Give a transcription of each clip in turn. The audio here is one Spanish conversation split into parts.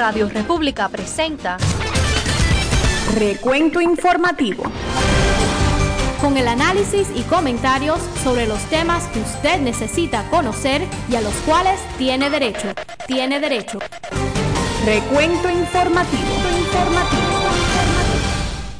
Radio República presenta Recuento informativo. Con el análisis y comentarios sobre los temas que usted necesita conocer y a los cuales tiene derecho. Tiene derecho. Recuento informativo. informativo.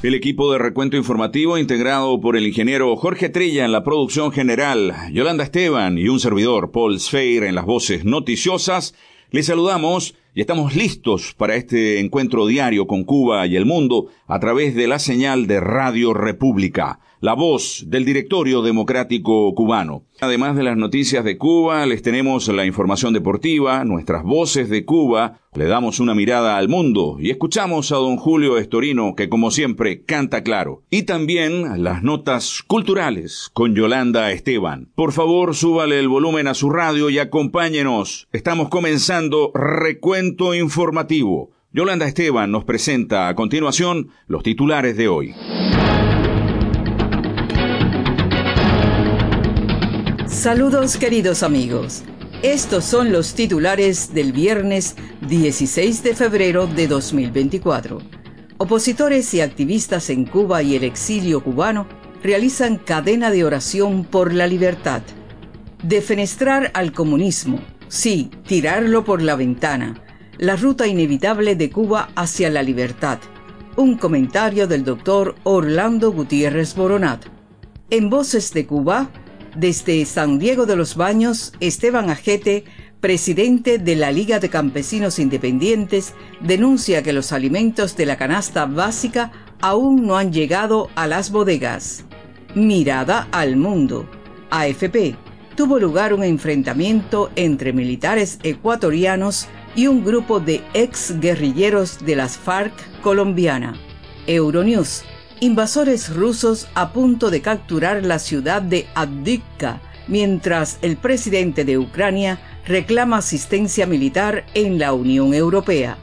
El equipo de recuento informativo integrado por el ingeniero Jorge Trilla en la producción general, Yolanda Esteban y un servidor, Paul Sfeir en las voces noticiosas, les saludamos y estamos listos para este encuentro diario con Cuba y el mundo a través de la señal de Radio República, la voz del directorio democrático cubano. Además de las noticias de Cuba, les tenemos la información deportiva, nuestras voces de Cuba, le damos una mirada al mundo y escuchamos a don Julio Estorino, que como siempre canta claro. Y también las notas culturales con Yolanda Esteban. Por favor, súbale el volumen a su radio y acompáñenos. Estamos comenzando Recuento Informativo. Yolanda Esteban nos presenta a continuación los titulares de hoy. Saludos queridos amigos. Estos son los titulares del viernes 16 de febrero de 2024. Opositores y activistas en Cuba y el exilio cubano realizan cadena de oración por la libertad. Defenestrar al comunismo, sí, tirarlo por la ventana, la ruta inevitable de Cuba hacia la libertad. Un comentario del doctor Orlando Gutiérrez Boronat. En Voces de Cuba, desde San Diego de los Baños, Esteban Ajete, presidente de la Liga de Campesinos Independientes, denuncia que los alimentos de la canasta básica aún no han llegado a las bodegas. Mirada al mundo. AFP. Tuvo lugar un enfrentamiento entre militares ecuatorianos y un grupo de ex guerrilleros de las FARC colombiana. Euronews invasores rusos a punto de capturar la ciudad de Avdiivka, mientras el presidente de Ucrania reclama asistencia militar en la Unión Europea.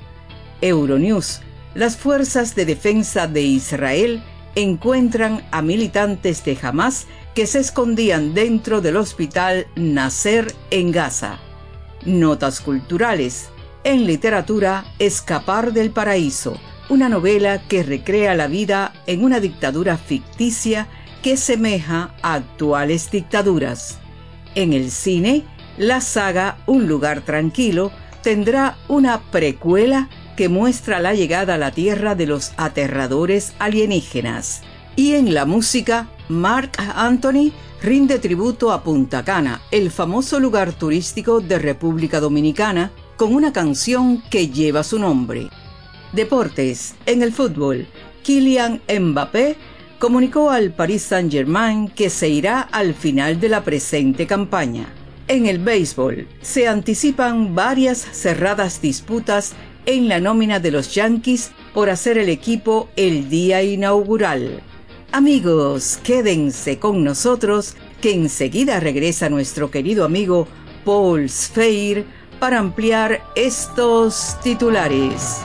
Euronews. Las fuerzas de defensa de Israel encuentran a militantes de Hamas que se escondían dentro del hospital Nasser en Gaza. Notas culturales. En literatura, Escapar del Paraíso una novela que recrea la vida en una dictadura ficticia que semeja a actuales dictaduras. En el cine, la saga Un lugar tranquilo tendrá una precuela que muestra la llegada a la Tierra de los aterradores alienígenas. Y en la música, Mark Anthony rinde tributo a Punta Cana, el famoso lugar turístico de República Dominicana, con una canción que lleva su nombre. Deportes. En el fútbol, Kylian Mbappé comunicó al Paris Saint-Germain que se irá al final de la presente campaña. En el béisbol, se anticipan varias cerradas disputas en la nómina de los Yankees por hacer el equipo el día inaugural. Amigos, quédense con nosotros que enseguida regresa nuestro querido amigo Paul Sfeir para ampliar estos titulares.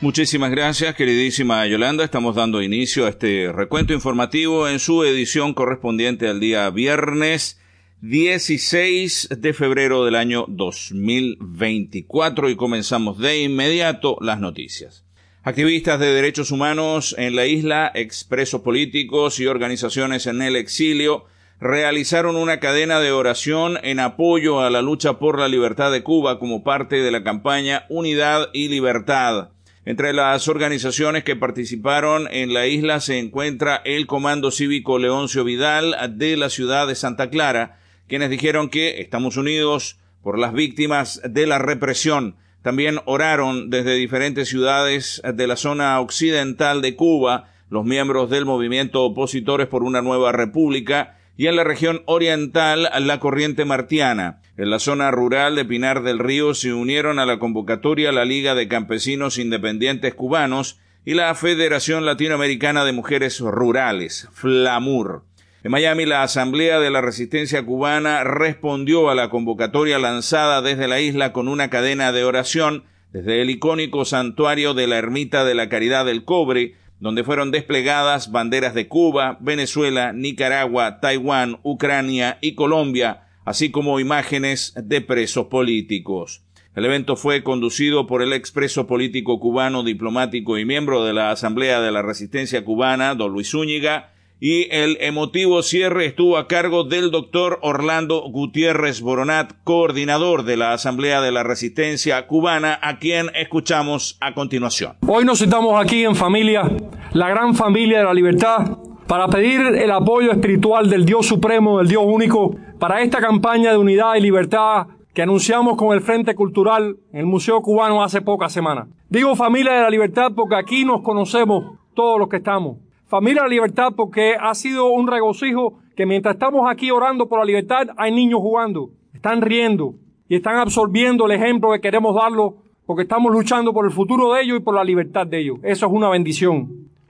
Muchísimas gracias, queridísima Yolanda. Estamos dando inicio a este recuento informativo en su edición correspondiente al día viernes 16 de febrero del año 2024 y comenzamos de inmediato las noticias. Activistas de derechos humanos en la isla, expresos políticos y organizaciones en el exilio realizaron una cadena de oración en apoyo a la lucha por la libertad de Cuba como parte de la campaña Unidad y Libertad. Entre las organizaciones que participaron en la isla se encuentra el Comando Cívico Leoncio Vidal de la ciudad de Santa Clara, quienes dijeron que estamos unidos por las víctimas de la represión. También oraron desde diferentes ciudades de la zona occidental de Cuba los miembros del movimiento Opositores por una Nueva República y en la región oriental la corriente martiana. En la zona rural de Pinar del Río se unieron a la convocatoria la Liga de Campesinos Independientes Cubanos y la Federación Latinoamericana de Mujeres Rurales, FLAMUR. En Miami, la Asamblea de la Resistencia Cubana respondió a la convocatoria lanzada desde la isla con una cadena de oración desde el icónico santuario de la Ermita de la Caridad del Cobre, donde fueron desplegadas banderas de Cuba, Venezuela, Nicaragua, Taiwán, Ucrania y Colombia, así como imágenes de presos políticos. El evento fue conducido por el expreso político cubano, diplomático y miembro de la Asamblea de la Resistencia Cubana, don Luis Zúñiga, y el emotivo cierre estuvo a cargo del doctor Orlando Gutiérrez Boronat, coordinador de la Asamblea de la Resistencia Cubana, a quien escuchamos a continuación. Hoy nos sentamos aquí en familia, la gran familia de la libertad, para pedir el apoyo espiritual del Dios Supremo, del Dios único, para esta campaña de unidad y libertad que anunciamos con el Frente Cultural en el Museo Cubano hace pocas semanas. Digo familia de la libertad porque aquí nos conocemos todos los que estamos. Familia de la libertad porque ha sido un regocijo que mientras estamos aquí orando por la libertad hay niños jugando, están riendo y están absorbiendo el ejemplo que queremos darlo porque estamos luchando por el futuro de ellos y por la libertad de ellos. Eso es una bendición.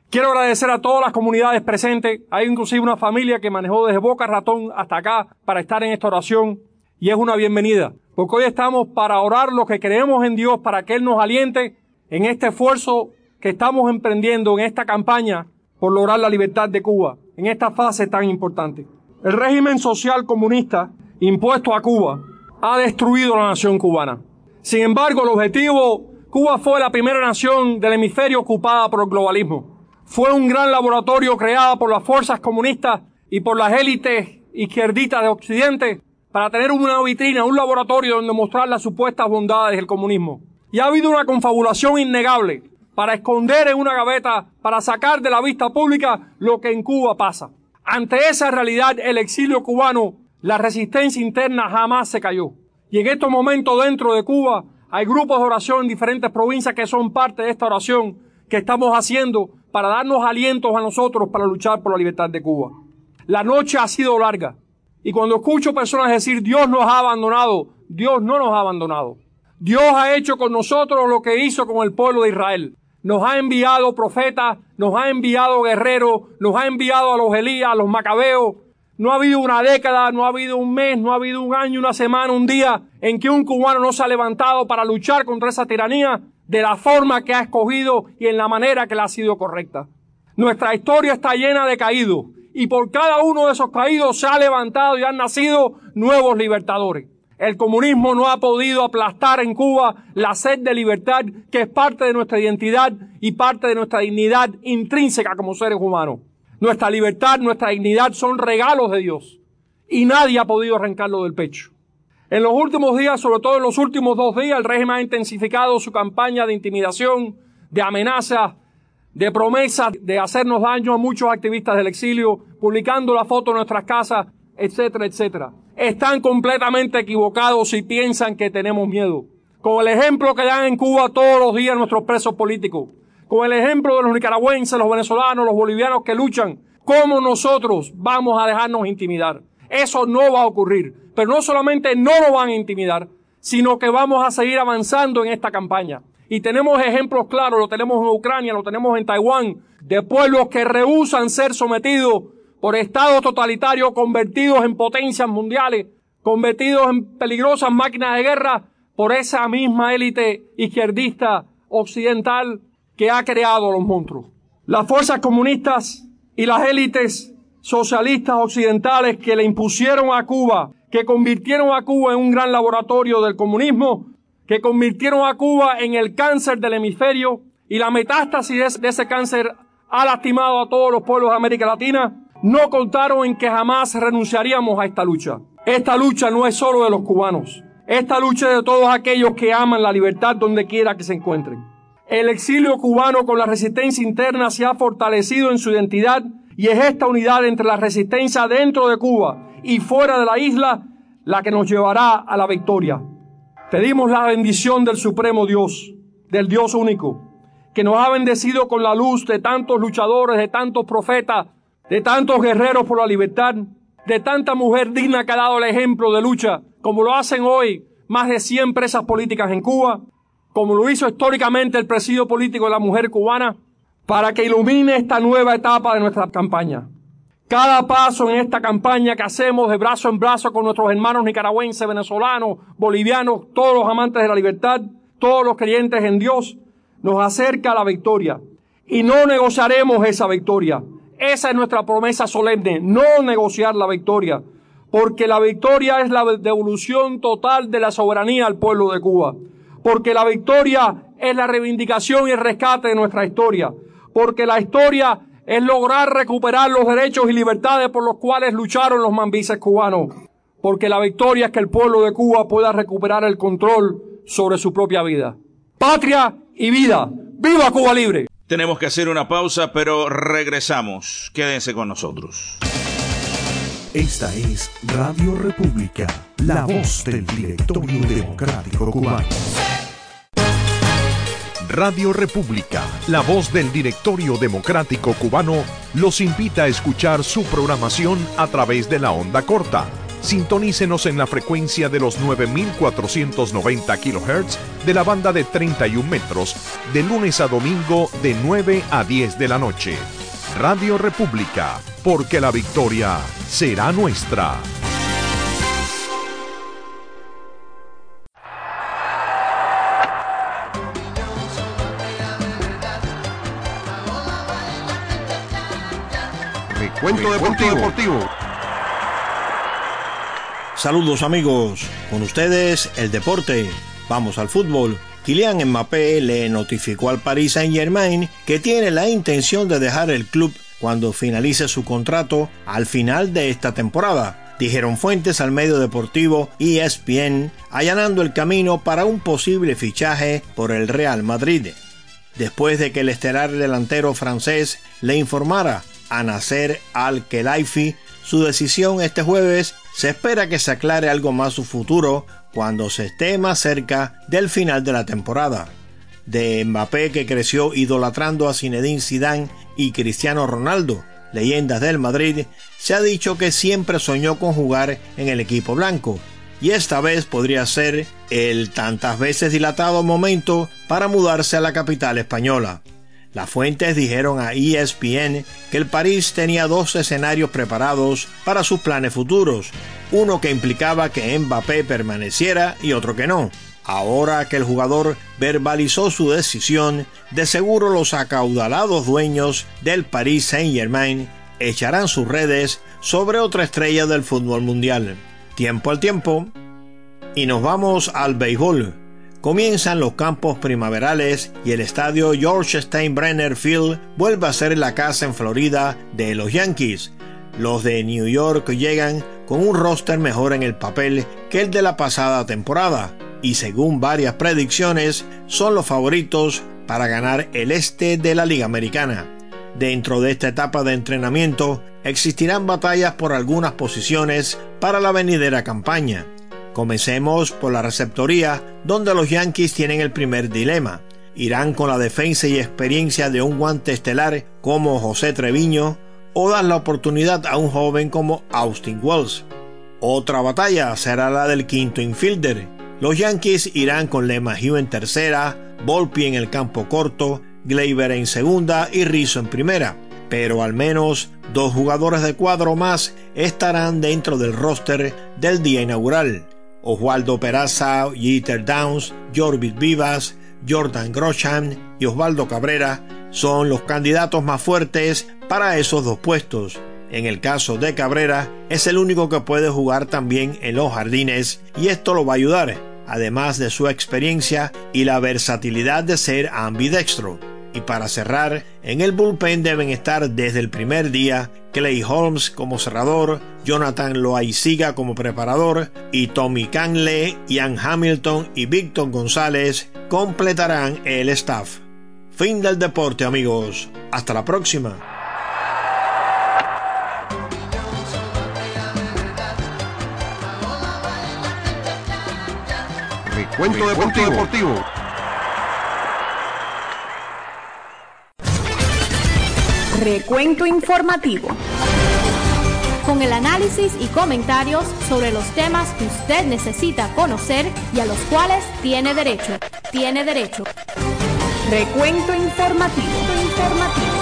Quiero agradecer a todas las comunidades presentes. Hay inclusive una familia que manejó desde Boca Ratón hasta acá para estar en esta oración y es una bienvenida, porque hoy estamos para orar lo que creemos en Dios, para que Él nos aliente en este esfuerzo que estamos emprendiendo en esta campaña por lograr la libertad de Cuba, en esta fase tan importante. El régimen social comunista impuesto a Cuba ha destruido la nación cubana. Sin embargo, el objetivo, Cuba fue la primera nación del hemisferio ocupada por el globalismo. Fue un gran laboratorio creado por las fuerzas comunistas y por las élites izquierdistas de Occidente para tener una vitrina, un laboratorio donde mostrar las supuestas bondades del comunismo. Y ha habido una confabulación innegable para esconder en una gaveta, para sacar de la vista pública lo que en Cuba pasa. Ante esa realidad, el exilio cubano, la resistencia interna jamás se cayó. Y en estos momentos dentro de Cuba hay grupos de oración en diferentes provincias que son parte de esta oración que estamos haciendo para darnos alientos a nosotros para luchar por la libertad de Cuba. La noche ha sido larga, y cuando escucho personas decir Dios nos ha abandonado, Dios no nos ha abandonado. Dios ha hecho con nosotros lo que hizo con el pueblo de Israel. Nos ha enviado profetas, nos ha enviado guerreros, nos ha enviado a los Elías, a los Macabeos. No ha habido una década, no ha habido un mes, no ha habido un año, una semana, un día en que un cubano no se ha levantado para luchar contra esa tiranía de la forma que ha escogido y en la manera que le ha sido correcta. Nuestra historia está llena de caídos, y por cada uno de esos caídos se ha levantado y han nacido nuevos libertadores. El comunismo no ha podido aplastar en Cuba la sed de libertad que es parte de nuestra identidad y parte de nuestra dignidad intrínseca como seres humanos. Nuestra libertad, nuestra dignidad son regalos de Dios y nadie ha podido arrancarlo del pecho. En los últimos días, sobre todo en los últimos dos días, el régimen ha intensificado su campaña de intimidación, de amenazas, de promesas de hacernos daño a muchos activistas del exilio, publicando la foto de nuestras casas, etcétera, etcétera. Están completamente equivocados si piensan que tenemos miedo. Con el ejemplo que dan en Cuba todos los días nuestros presos políticos, con el ejemplo de los nicaragüenses, los venezolanos, los bolivianos que luchan, ¿cómo nosotros vamos a dejarnos intimidar? Eso no va a ocurrir. Pero no solamente no nos van a intimidar, sino que vamos a seguir avanzando en esta campaña. Y tenemos ejemplos claros, lo tenemos en Ucrania, lo tenemos en Taiwán, de pueblos que rehusan ser sometidos por estados totalitarios convertidos en potencias mundiales, convertidos en peligrosas máquinas de guerra por esa misma élite izquierdista occidental que ha creado los monstruos. Las fuerzas comunistas y las élites socialistas occidentales que le impusieron a Cuba, que convirtieron a Cuba en un gran laboratorio del comunismo, que convirtieron a Cuba en el cáncer del hemisferio y la metástasis de ese cáncer ha lastimado a todos los pueblos de América Latina, no contaron en que jamás renunciaríamos a esta lucha. Esta lucha no es solo de los cubanos. Esta lucha es de todos aquellos que aman la libertad donde quiera que se encuentren. El exilio cubano con la resistencia interna se ha fortalecido en su identidad y es esta unidad entre la resistencia dentro de Cuba y fuera de la isla la que nos llevará a la victoria. Pedimos la bendición del Supremo Dios, del Dios único, que nos ha bendecido con la luz de tantos luchadores, de tantos profetas, de tantos guerreros por la libertad, de tanta mujer digna que ha dado el ejemplo de lucha, como lo hacen hoy más de 100 presas políticas en Cuba, como lo hizo históricamente el presidio político de la mujer cubana, para que ilumine esta nueva etapa de nuestra campaña. Cada paso en esta campaña que hacemos de brazo en brazo con nuestros hermanos nicaragüenses, venezolanos, bolivianos, todos los amantes de la libertad, todos los creyentes en Dios, nos acerca a la victoria. Y no negociaremos esa victoria. Esa es nuestra promesa solemne, no negociar la victoria. porque la victoria es la devolución total de la soberanía al pueblo de Cuba, porque la victoria es la reivindicación y el rescate de nuestra historia, porque la historia es lograr recuperar los derechos y libertades por los cuales lucharon los mambises cubanos, porque la victoria es que el pueblo de Cuba pueda recuperar el control sobre su propia vida. Patria y vida. ¡Viva Cuba Libre! Tenemos que hacer una pausa, pero regresamos. Quédense con nosotros. Esta es Radio República, la voz del directorio democrático cubano. Radio República, la voz del directorio democrático cubano, los invita a escuchar su programación a través de la onda corta. Sintonícenos en la frecuencia de los 9490 kHz de la banda de 31 metros, de lunes a domingo de 9 a 10 de la noche. Radio República, porque la victoria será nuestra. Recuento deportivo. Saludos amigos, con ustedes el deporte. Vamos al fútbol. Kylian Mbappé le notificó al Paris Saint-Germain que tiene la intención de dejar el club cuando finalice su contrato al final de esta temporada, dijeron fuentes al medio deportivo ESPN, allanando el camino para un posible fichaje por el Real Madrid. Después de que el estelar delantero francés le informara a Nasser Al-Khelaifi su decisión este jueves, se espera que se aclare algo más su futuro cuando se esté más cerca del final de la temporada. De Mbappé que creció idolatrando a Zinedine Zidane y Cristiano Ronaldo, leyendas del Madrid, se ha dicho que siempre soñó con jugar en el equipo blanco, y esta vez podría ser el tantas veces dilatado momento para mudarse a la capital española. Las fuentes dijeron a ESPN que el París tenía dos escenarios preparados para sus planes futuros, uno que implicaba que Mbappé permaneciera y otro que no. Ahora que el jugador verbalizó su decisión, de seguro los acaudalados dueños del Paris Saint-Germain echarán sus redes sobre otra estrella del fútbol mundial. Tiempo al tiempo. Y nos vamos al béisbol. Comienzan los campos primaverales y el estadio George Steinbrenner Field vuelve a ser la casa en Florida de los Yankees. Los de New York llegan con un roster mejor en el papel que el de la pasada temporada y según varias predicciones son los favoritos para ganar el este de la Liga Americana. Dentro de esta etapa de entrenamiento existirán batallas por algunas posiciones para la venidera campaña. Comencemos por la receptoría, donde los Yankees tienen el primer dilema. ¿Irán con la defensa y experiencia de un guante estelar como José Treviño o dan la oportunidad a un joven como Austin Wells? Otra batalla será la del quinto infielder. Los Yankees irán con LeMahieu en tercera, Volpi en el campo corto, Gleyber en segunda y Rizzo en primera. Pero al menos dos jugadores de cuadro más estarán dentro del roster del día inaugural. Oswaldo Peraza, Jeter Downs, Jorvis Vivas, Jordan Grosham y Osvaldo Cabrera son los candidatos más fuertes para esos dos puestos. En el caso de Cabrera, es el único que puede jugar también en los jardines y esto lo va a ayudar, además de su experiencia y la versatilidad de ser ambidextro. Y para cerrar, en el bullpen deben estar desde el primer día Clay Holmes como cerrador, Jonathan Loaiziga como preparador y Tommy Canle, Ian Hamilton y Víctor González completarán el staff. Fin del deporte amigos. Hasta la próxima. Recuento deportivo. Recuento informativo. Con el análisis y comentarios sobre los temas que usted necesita conocer y a los cuales tiene derecho. Tiene derecho. Recuento informativo. informativo.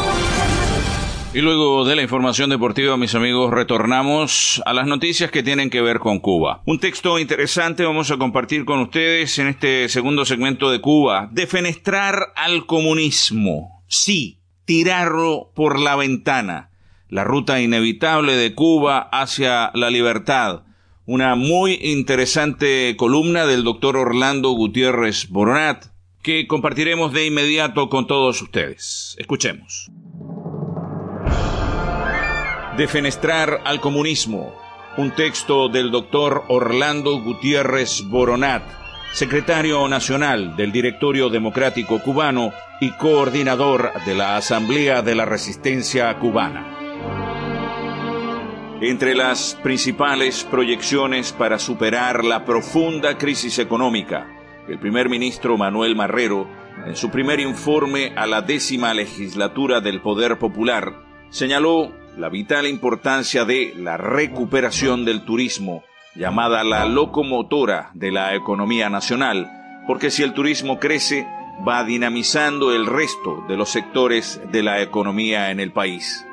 Y luego de la información deportiva, mis amigos, retornamos a las noticias que tienen que ver con Cuba. Un texto interesante vamos a compartir con ustedes en este segundo segmento de Cuba. Defenestrar al comunismo. Sí, tirarlo por la ventana. la ruta inevitable de Cuba hacia la libertad. Una muy interesante columna del doctor Orlando Gutiérrez Boronat que compartiremos de inmediato con todos ustedes. Escuchemos. Defenestrar al comunismo. Un texto del doctor Orlando Gutiérrez Boronat, secretario nacional del Directorio Democrático Cubano y coordinador de la Asamblea de la Resistencia Cubana. Entre las principales proyecciones para superar la profunda crisis económica, el primer ministro Manuel Marrero, en su primer informe a la décima legislatura del Poder Popular, señaló la vital importancia de la recuperación del turismo, llamada la locomotora de la economía nacional, porque si el turismo crece, va dinamizando el resto de los sectores de la economía en el país.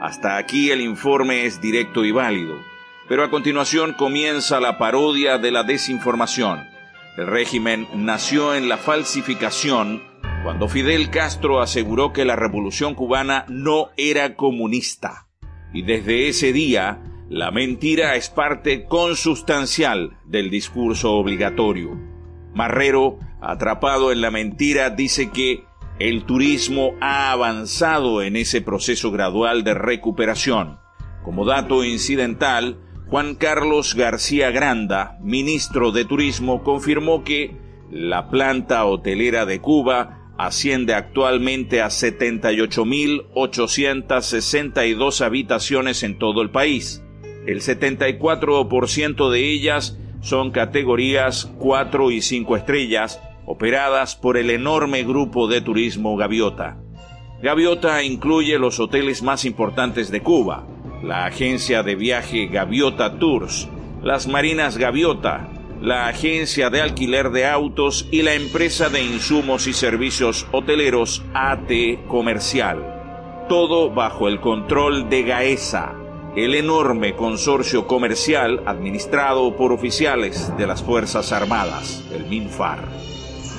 Hasta aquí el informe es directo y válido, pero a continuación comienza la parodia de la desinformación. El régimen nació en la falsificación cuando Fidel Castro aseguró que la revolución cubana no era comunista. Y desde ese día, la mentira es parte consustancial del discurso obligatorio. Marrero, atrapado en la mentira, dice que el turismo ha avanzado en ese proceso gradual de recuperación. Como dato incidental, Juan Carlos García Granda, ministro de Turismo, confirmó que la planta hotelera de Cuba asciende actualmente a 78.862 habitaciones en todo el país. El 74% de ellas son categorías 4 y 5 estrellas, operadas por el enorme grupo de turismo Gaviota. Gaviota incluye los hoteles más importantes de Cuba, la agencia de viaje Gaviota Tours, las marinas Gaviota, la agencia de alquiler de autos y la empresa de insumos y servicios hoteleros AT Comercial. Todo bajo el control de Gaesa, el enorme consorcio comercial administrado por oficiales de las Fuerzas Armadas, el MINFAR.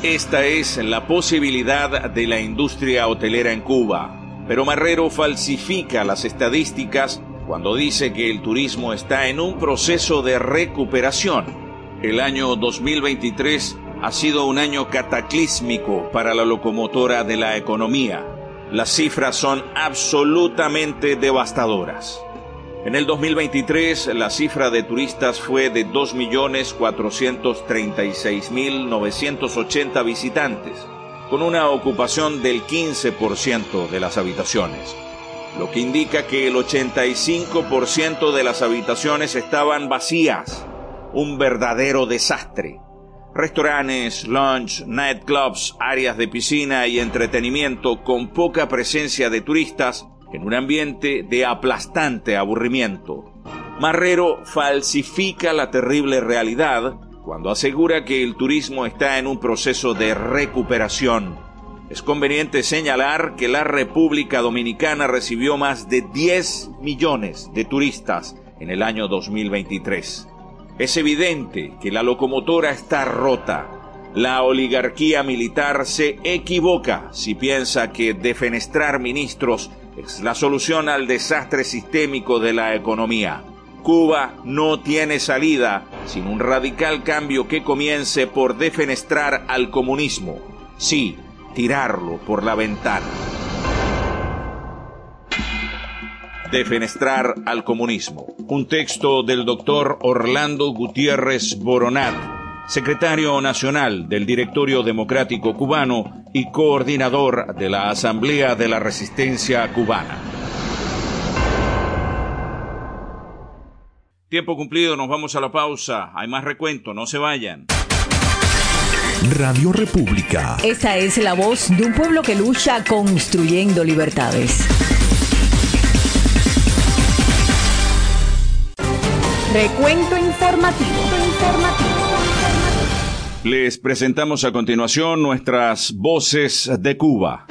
Esta es la posibilidad de la industria hotelera en Cuba, pero Marrero falsifica las estadísticas cuando dice que el turismo está en un proceso de recuperación. El año 2023 ha sido un año cataclísmico para la locomotora de la economía. Las cifras son absolutamente devastadoras. En el 2023 la cifra de turistas fue de 2.436.980 visitantes, con una ocupación del 15% de las habitaciones, lo que indica que el 85% de las habitaciones estaban vacías, un verdadero desastre. Restaurantes, lunch, nightclubs, áreas de piscina y entretenimiento con poca presencia de turistas en un ambiente de aplastante aburrimiento. Marrero falsifica la terrible realidad cuando asegura que el turismo está en un proceso de recuperación. Es conveniente señalar que la República Dominicana recibió más de 10 millones de turistas en el año 2023. Es evidente que la locomotora está rota. La oligarquía militar se equivoca si piensa que defenestrar ministros es la solución al desastre sistémico de la economía. Cuba no tiene salida sin un radical cambio que comience por defenestrar al comunismo. Sí, tirarlo por la ventana. Defenestrar al comunismo. Un texto del doctor Orlando Gutiérrez Boronat secretario nacional del Directorio Democrático Cubano y coordinador de la Asamblea de la Resistencia Cubana. Tiempo cumplido, nos vamos a la pausa. Hay más recuento, no se vayan. Radio República. Esa es la voz de un pueblo que lucha construyendo libertades. Recuento informativo. informativo. Les presentamos a continuación nuestras voces de Cuba.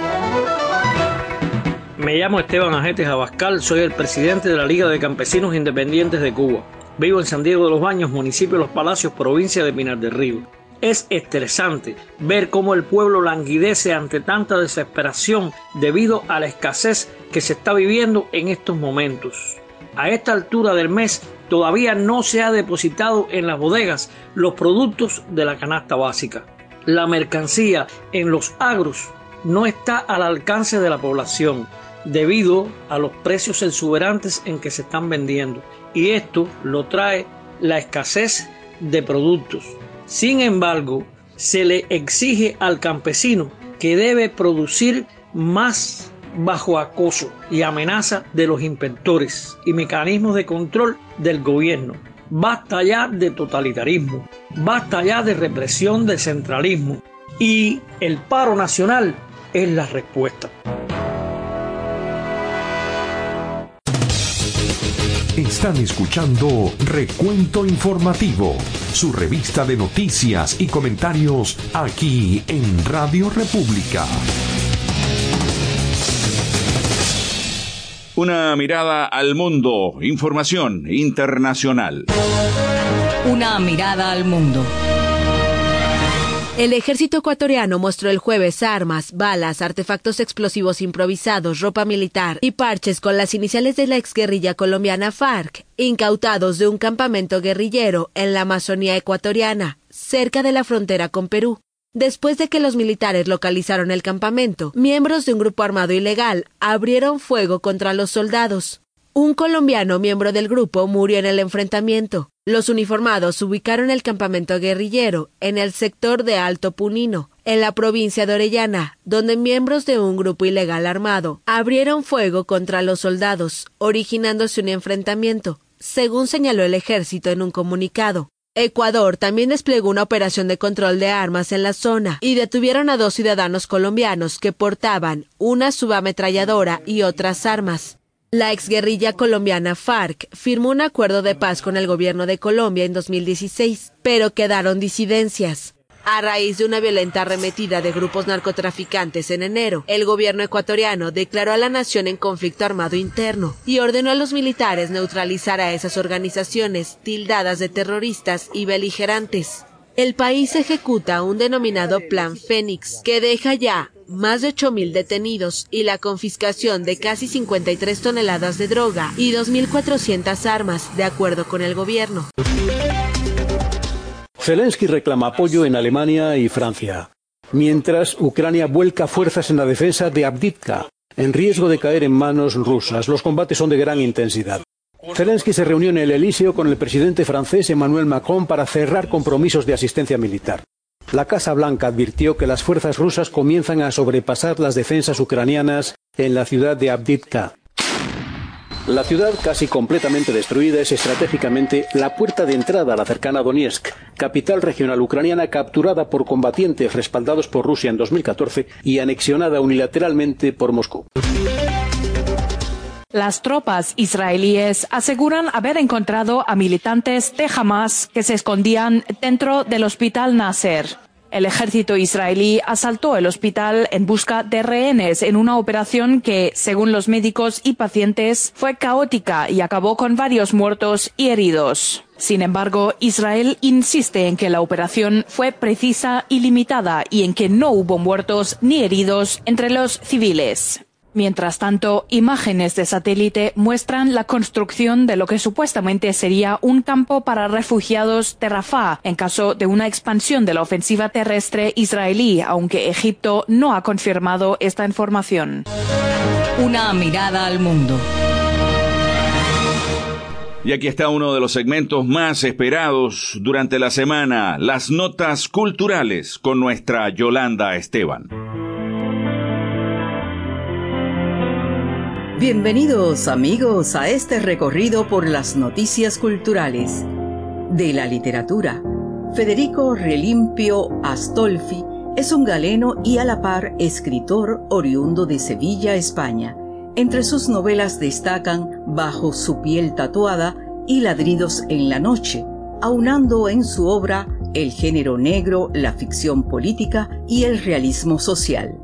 Me llamo Esteban Ajetes Abascal, soy el presidente de la Liga de Campesinos Independientes de Cuba. Vivo en San Diego de los Baños, municipio de Los Palacios, provincia de Pinar del Río. Es estresante ver cómo el pueblo languidece ante tanta desesperación debido a la escasez que se está viviendo en estos momentos. A esta altura del mes todavía no se ha depositado en las bodegas los productos de la canasta básica. La mercancía en los agros no está al alcance de la población debido a los precios exuberantes en que se están vendiendo. Y esto lo trae la escasez de productos. Sin embargo, se le exige al campesino que debe producir más bajo acoso y amenaza de los inspectores y mecanismos de control del gobierno. Basta ya de totalitarismo, basta ya de represión de centralismo y el paro nacional es la respuesta. Están escuchando Recuento Informativo, su revista de noticias y comentarios aquí en Radio República. Una mirada al mundo, información internacional. Una mirada al mundo. El ejército ecuatoriano mostró el jueves armas, balas, artefactos explosivos improvisados, ropa militar y parches con las iniciales de la exguerrilla colombiana FARC, incautados de un campamento guerrillero en la Amazonía ecuatoriana, cerca de la frontera con Perú. Después de que los militares localizaron el campamento, miembros de un grupo armado ilegal abrieron fuego contra los soldados. Un colombiano miembro del grupo murió en el enfrentamiento. Los uniformados ubicaron el campamento guerrillero en el sector de Alto Punino, en la provincia de Orellana, donde miembros de un grupo ilegal armado abrieron fuego contra los soldados, originándose un enfrentamiento, según señaló el ejército en un comunicado. Ecuador también desplegó una operación de control de armas en la zona y detuvieron a dos ciudadanos colombianos que portaban una subametralladora y otras armas. La exguerrilla colombiana FARC firmó un acuerdo de paz con el gobierno de Colombia en 2016, pero quedaron disidencias. A raíz de una violenta arremetida de grupos narcotraficantes en enero, el gobierno ecuatoriano declaró a la nación en conflicto armado interno y ordenó a los militares neutralizar a esas organizaciones tildadas de terroristas y beligerantes. El país ejecuta un denominado Plan Fénix, que deja ya más de 8.000 detenidos y la confiscación de casi 53 toneladas de droga y 2.400 armas, de acuerdo con el gobierno. Zelensky reclama apoyo en Alemania y Francia, mientras Ucrania vuelca fuerzas en la defensa de Abditka, en riesgo de caer en manos rusas. Los combates son de gran intensidad. Zelensky se reunió en el Elíseo con el presidente francés Emmanuel Macron para cerrar compromisos de asistencia militar. La Casa Blanca advirtió que las fuerzas rusas comienzan a sobrepasar las defensas ucranianas en la ciudad de Abdiivka. La ciudad, casi completamente destruida, es estratégicamente la puerta de entrada a la cercana Donetsk, capital regional ucraniana capturada por combatientes respaldados por Rusia en 2014 y anexionada unilateralmente por Moscú. Las tropas israelíes aseguran haber encontrado a militantes de Hamas que se escondían dentro del hospital Nasser. El ejército israelí asaltó el hospital en busca de rehenes en una operación que, según los médicos y pacientes, fue caótica y acabó con varios muertos y heridos. Sin embargo, Israel insiste en que la operación fue precisa y limitada y en que no hubo muertos ni heridos entre los civiles. Mientras tanto, imágenes de satélite muestran la construcción de lo que supuestamente sería un campo para refugiados de Rafah en caso de una expansión de la ofensiva terrestre israelí, aunque Egipto no ha confirmado esta información. Una mirada al mundo. Y aquí está uno de los segmentos más esperados durante la semana, las notas culturales con nuestra Yolanda Esteban. Bienvenidos amigos a este recorrido por las noticias culturales de la literatura. Federico Relimpio Astolfi es un galeno y a la par escritor oriundo de Sevilla, España. Entre sus novelas destacan Bajo su piel tatuada y Ladridos en la noche, aunando en su obra el género negro, la ficción política y el realismo social.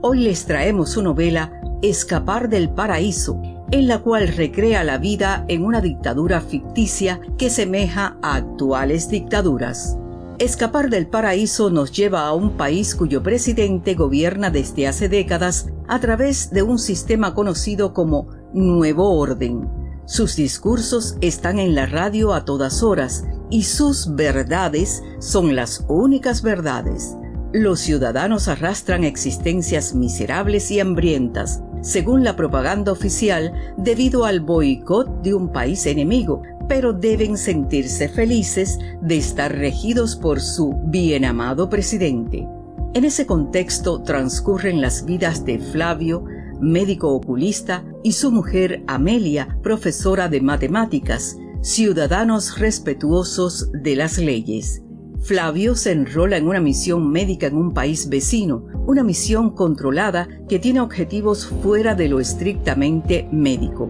Hoy les traemos su novela Escapar del Paraíso, en la cual recrea la vida en una dictadura ficticia que semeja a actuales dictaduras. Escapar del paraíso nos lleva a un país cuyo presidente gobierna desde hace décadas a través de un sistema conocido como Nuevo Orden. Sus discursos están en la radio a todas horas y sus verdades son las únicas verdades. Los ciudadanos arrastran existencias miserables y hambrientas, según la propaganda oficial, debido al boicot de un país enemigo, pero deben sentirse felices de estar regidos por su bien amado presidente. En ese contexto transcurren las vidas de Flavio, médico oculista, y su mujer Amelia, profesora de matemáticas, ciudadanos respetuosos de las leyes. Flavio se enrola en una misión médica en un país vecino, una misión controlada que tiene objetivos fuera de lo estrictamente médico.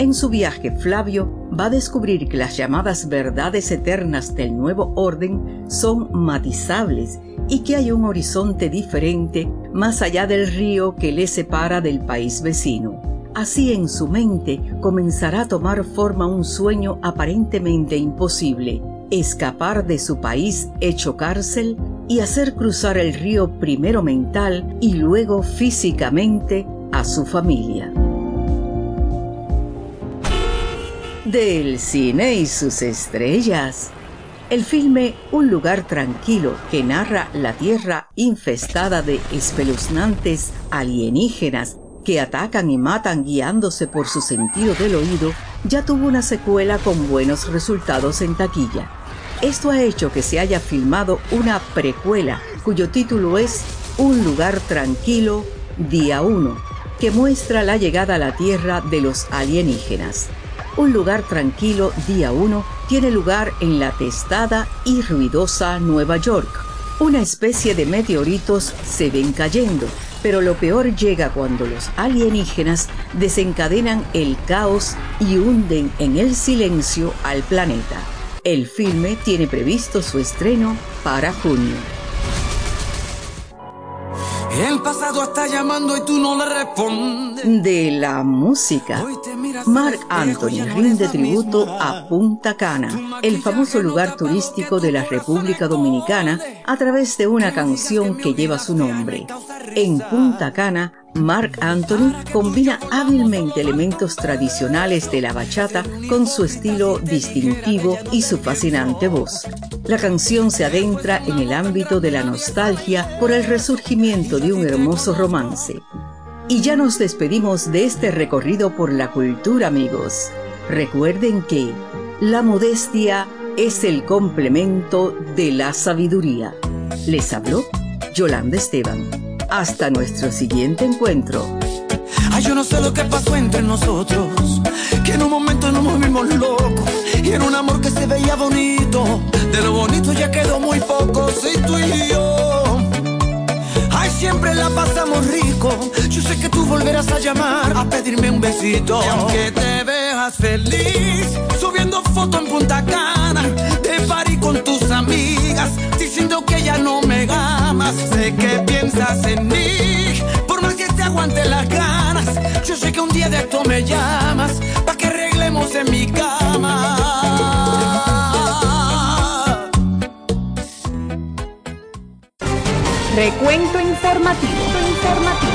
En su viaje, Flavio va a descubrir que las llamadas verdades eternas del nuevo orden son matizables y que hay un horizonte diferente más allá del río que le separa del país vecino. Así en su mente comenzará a tomar forma un sueño aparentemente imposible, escapar de su país hecho cárcel y hacer cruzar el río primero mental y luego físicamente a su familia. Del cine y sus estrellas. El filme Un lugar tranquilo que narra la Tierra infestada de espeluznantes alienígenas que atacan y matan guiándose por su sentido del oído, ya tuvo una secuela con buenos resultados en taquilla. Esto ha hecho que se haya filmado una precuela cuyo título es Un lugar tranquilo, día 1, que muestra la llegada a la Tierra de los alienígenas. Un lugar tranquilo, día 1, tiene lugar en la testada y ruidosa Nueva York. Una especie de meteoritos se ven cayendo, pero lo peor llega cuando los alienígenas desencadenan el caos y hunden en el silencio al planeta. El filme tiene previsto su estreno para junio. El pasado está llamando y tú no le respondes. De la música. Mark Anthony rinde tributo a Punta Cana, el famoso lugar turístico de la República Dominicana, a través de una canción que lleva su nombre. En Punta Cana, Mark Anthony combina hábilmente elementos tradicionales de la bachata con su estilo distintivo y su fascinante voz. La canción se adentra en el ámbito de la nostalgia por el resurgimiento de un hermoso romance. Y ya nos despedimos de este recorrido por la cultura, amigos. Recuerden que la modestia es el complemento de la sabiduría. Les habló Yolanda Esteban. Hasta nuestro siguiente encuentro. Ay, yo no sé lo que pasó entre nosotros, que en un momento nos movimos locos y en un amor que se veía bonito, de lo bonito ya quedó muy poco, si tú y yo. Ay, siempre la pasamos rico, yo sé que tú volverás a llamar a pedirme un besito. Y aunque te veas feliz, subiendo fotos en Punta Cana, con tus amigas, diciendo que ya no me amas, sé que piensas en mí, por más que te aguante las ganas, yo sé que un día de esto me llamas, para que arreglemos en mi cama. Recuento informativo. informativo.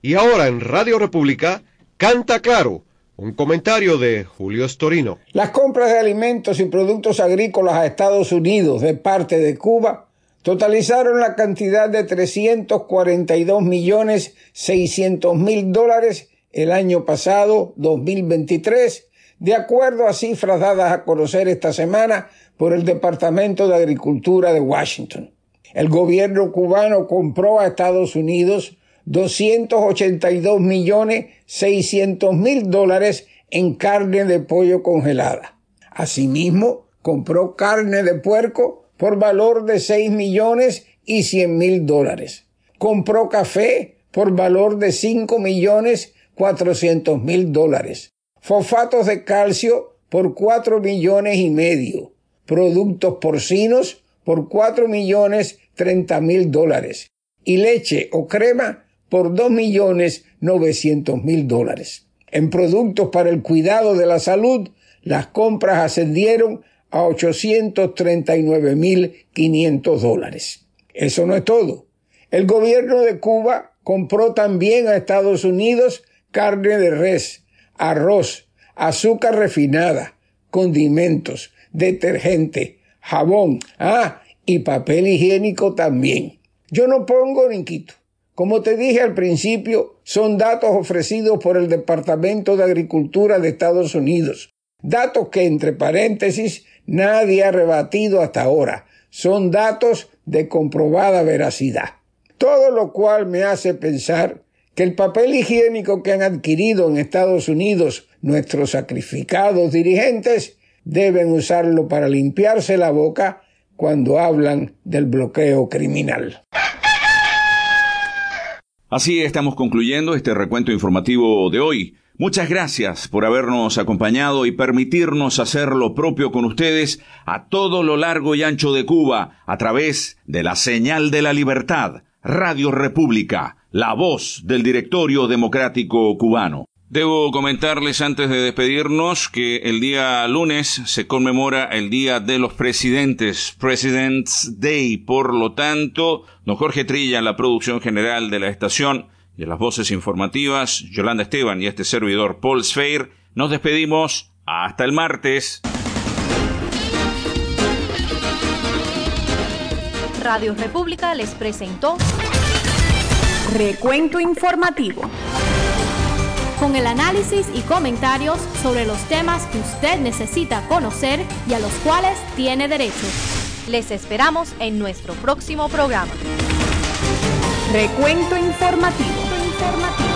Y ahora en Radio República, Canta Claro, un comentario de Julio Storino. Las compras de alimentos y productos agrícolas a Estados Unidos de parte de Cuba totalizaron la cantidad de 342 millones 600 mil dólares el año pasado, 2023, de acuerdo a cifras dadas a conocer esta semana por el Departamento de Agricultura de Washington. El gobierno cubano compró a Estados Unidos 282 millones 600 mil dólares en carne de pollo congelada. Asimismo, compró carne de puerco por valor de 6 millones y 100 mil dólares. Compró café por valor de 5 millones 400 mil dólares. Fosfatos de calcio por 4 millones y medio. Productos porcinos por 4 millones 30 mil dólares. Y leche o crema por dos millones novecientos mil dólares. En productos para el cuidado de la salud, las compras ascendieron a 839.500 dólares. Eso no es todo. El gobierno de Cuba compró también a Estados Unidos carne de res, arroz, azúcar refinada, condimentos, detergente, jabón, ah, y papel higiénico también. Yo no pongo ni quito. Como te dije al principio, son datos ofrecidos por el Departamento de Agricultura de Estados Unidos. Datos que, entre paréntesis, nadie ha rebatido hasta ahora. Son datos de comprobada veracidad. Todo lo cual me hace pensar que el papel higiénico que han adquirido en Estados Unidos nuestros sacrificados dirigentes deben usarlo para limpiarse la boca cuando hablan del bloqueo criminal. Así estamos concluyendo este recuento informativo de hoy. Muchas gracias por habernos acompañado y permitirnos hacer lo propio con ustedes a todo lo largo y ancho de Cuba a través de la señal de la libertad, Radio República la voz del directorio democrático cubano. Debo comentarles antes de despedirnos que el día lunes se conmemora el Día de los Presidentes, President's Day. Por lo tanto, don Jorge Trilla en la producción general de la estación y en las voces informativas, Yolanda Esteban y este servidor Paul Sfeir, nos despedimos hasta el martes. Radio República les presentó Recuento informativo. Con el análisis y comentarios sobre los temas que usted necesita conocer y a los cuales tiene derecho. Les esperamos en nuestro próximo programa. Recuento informativo.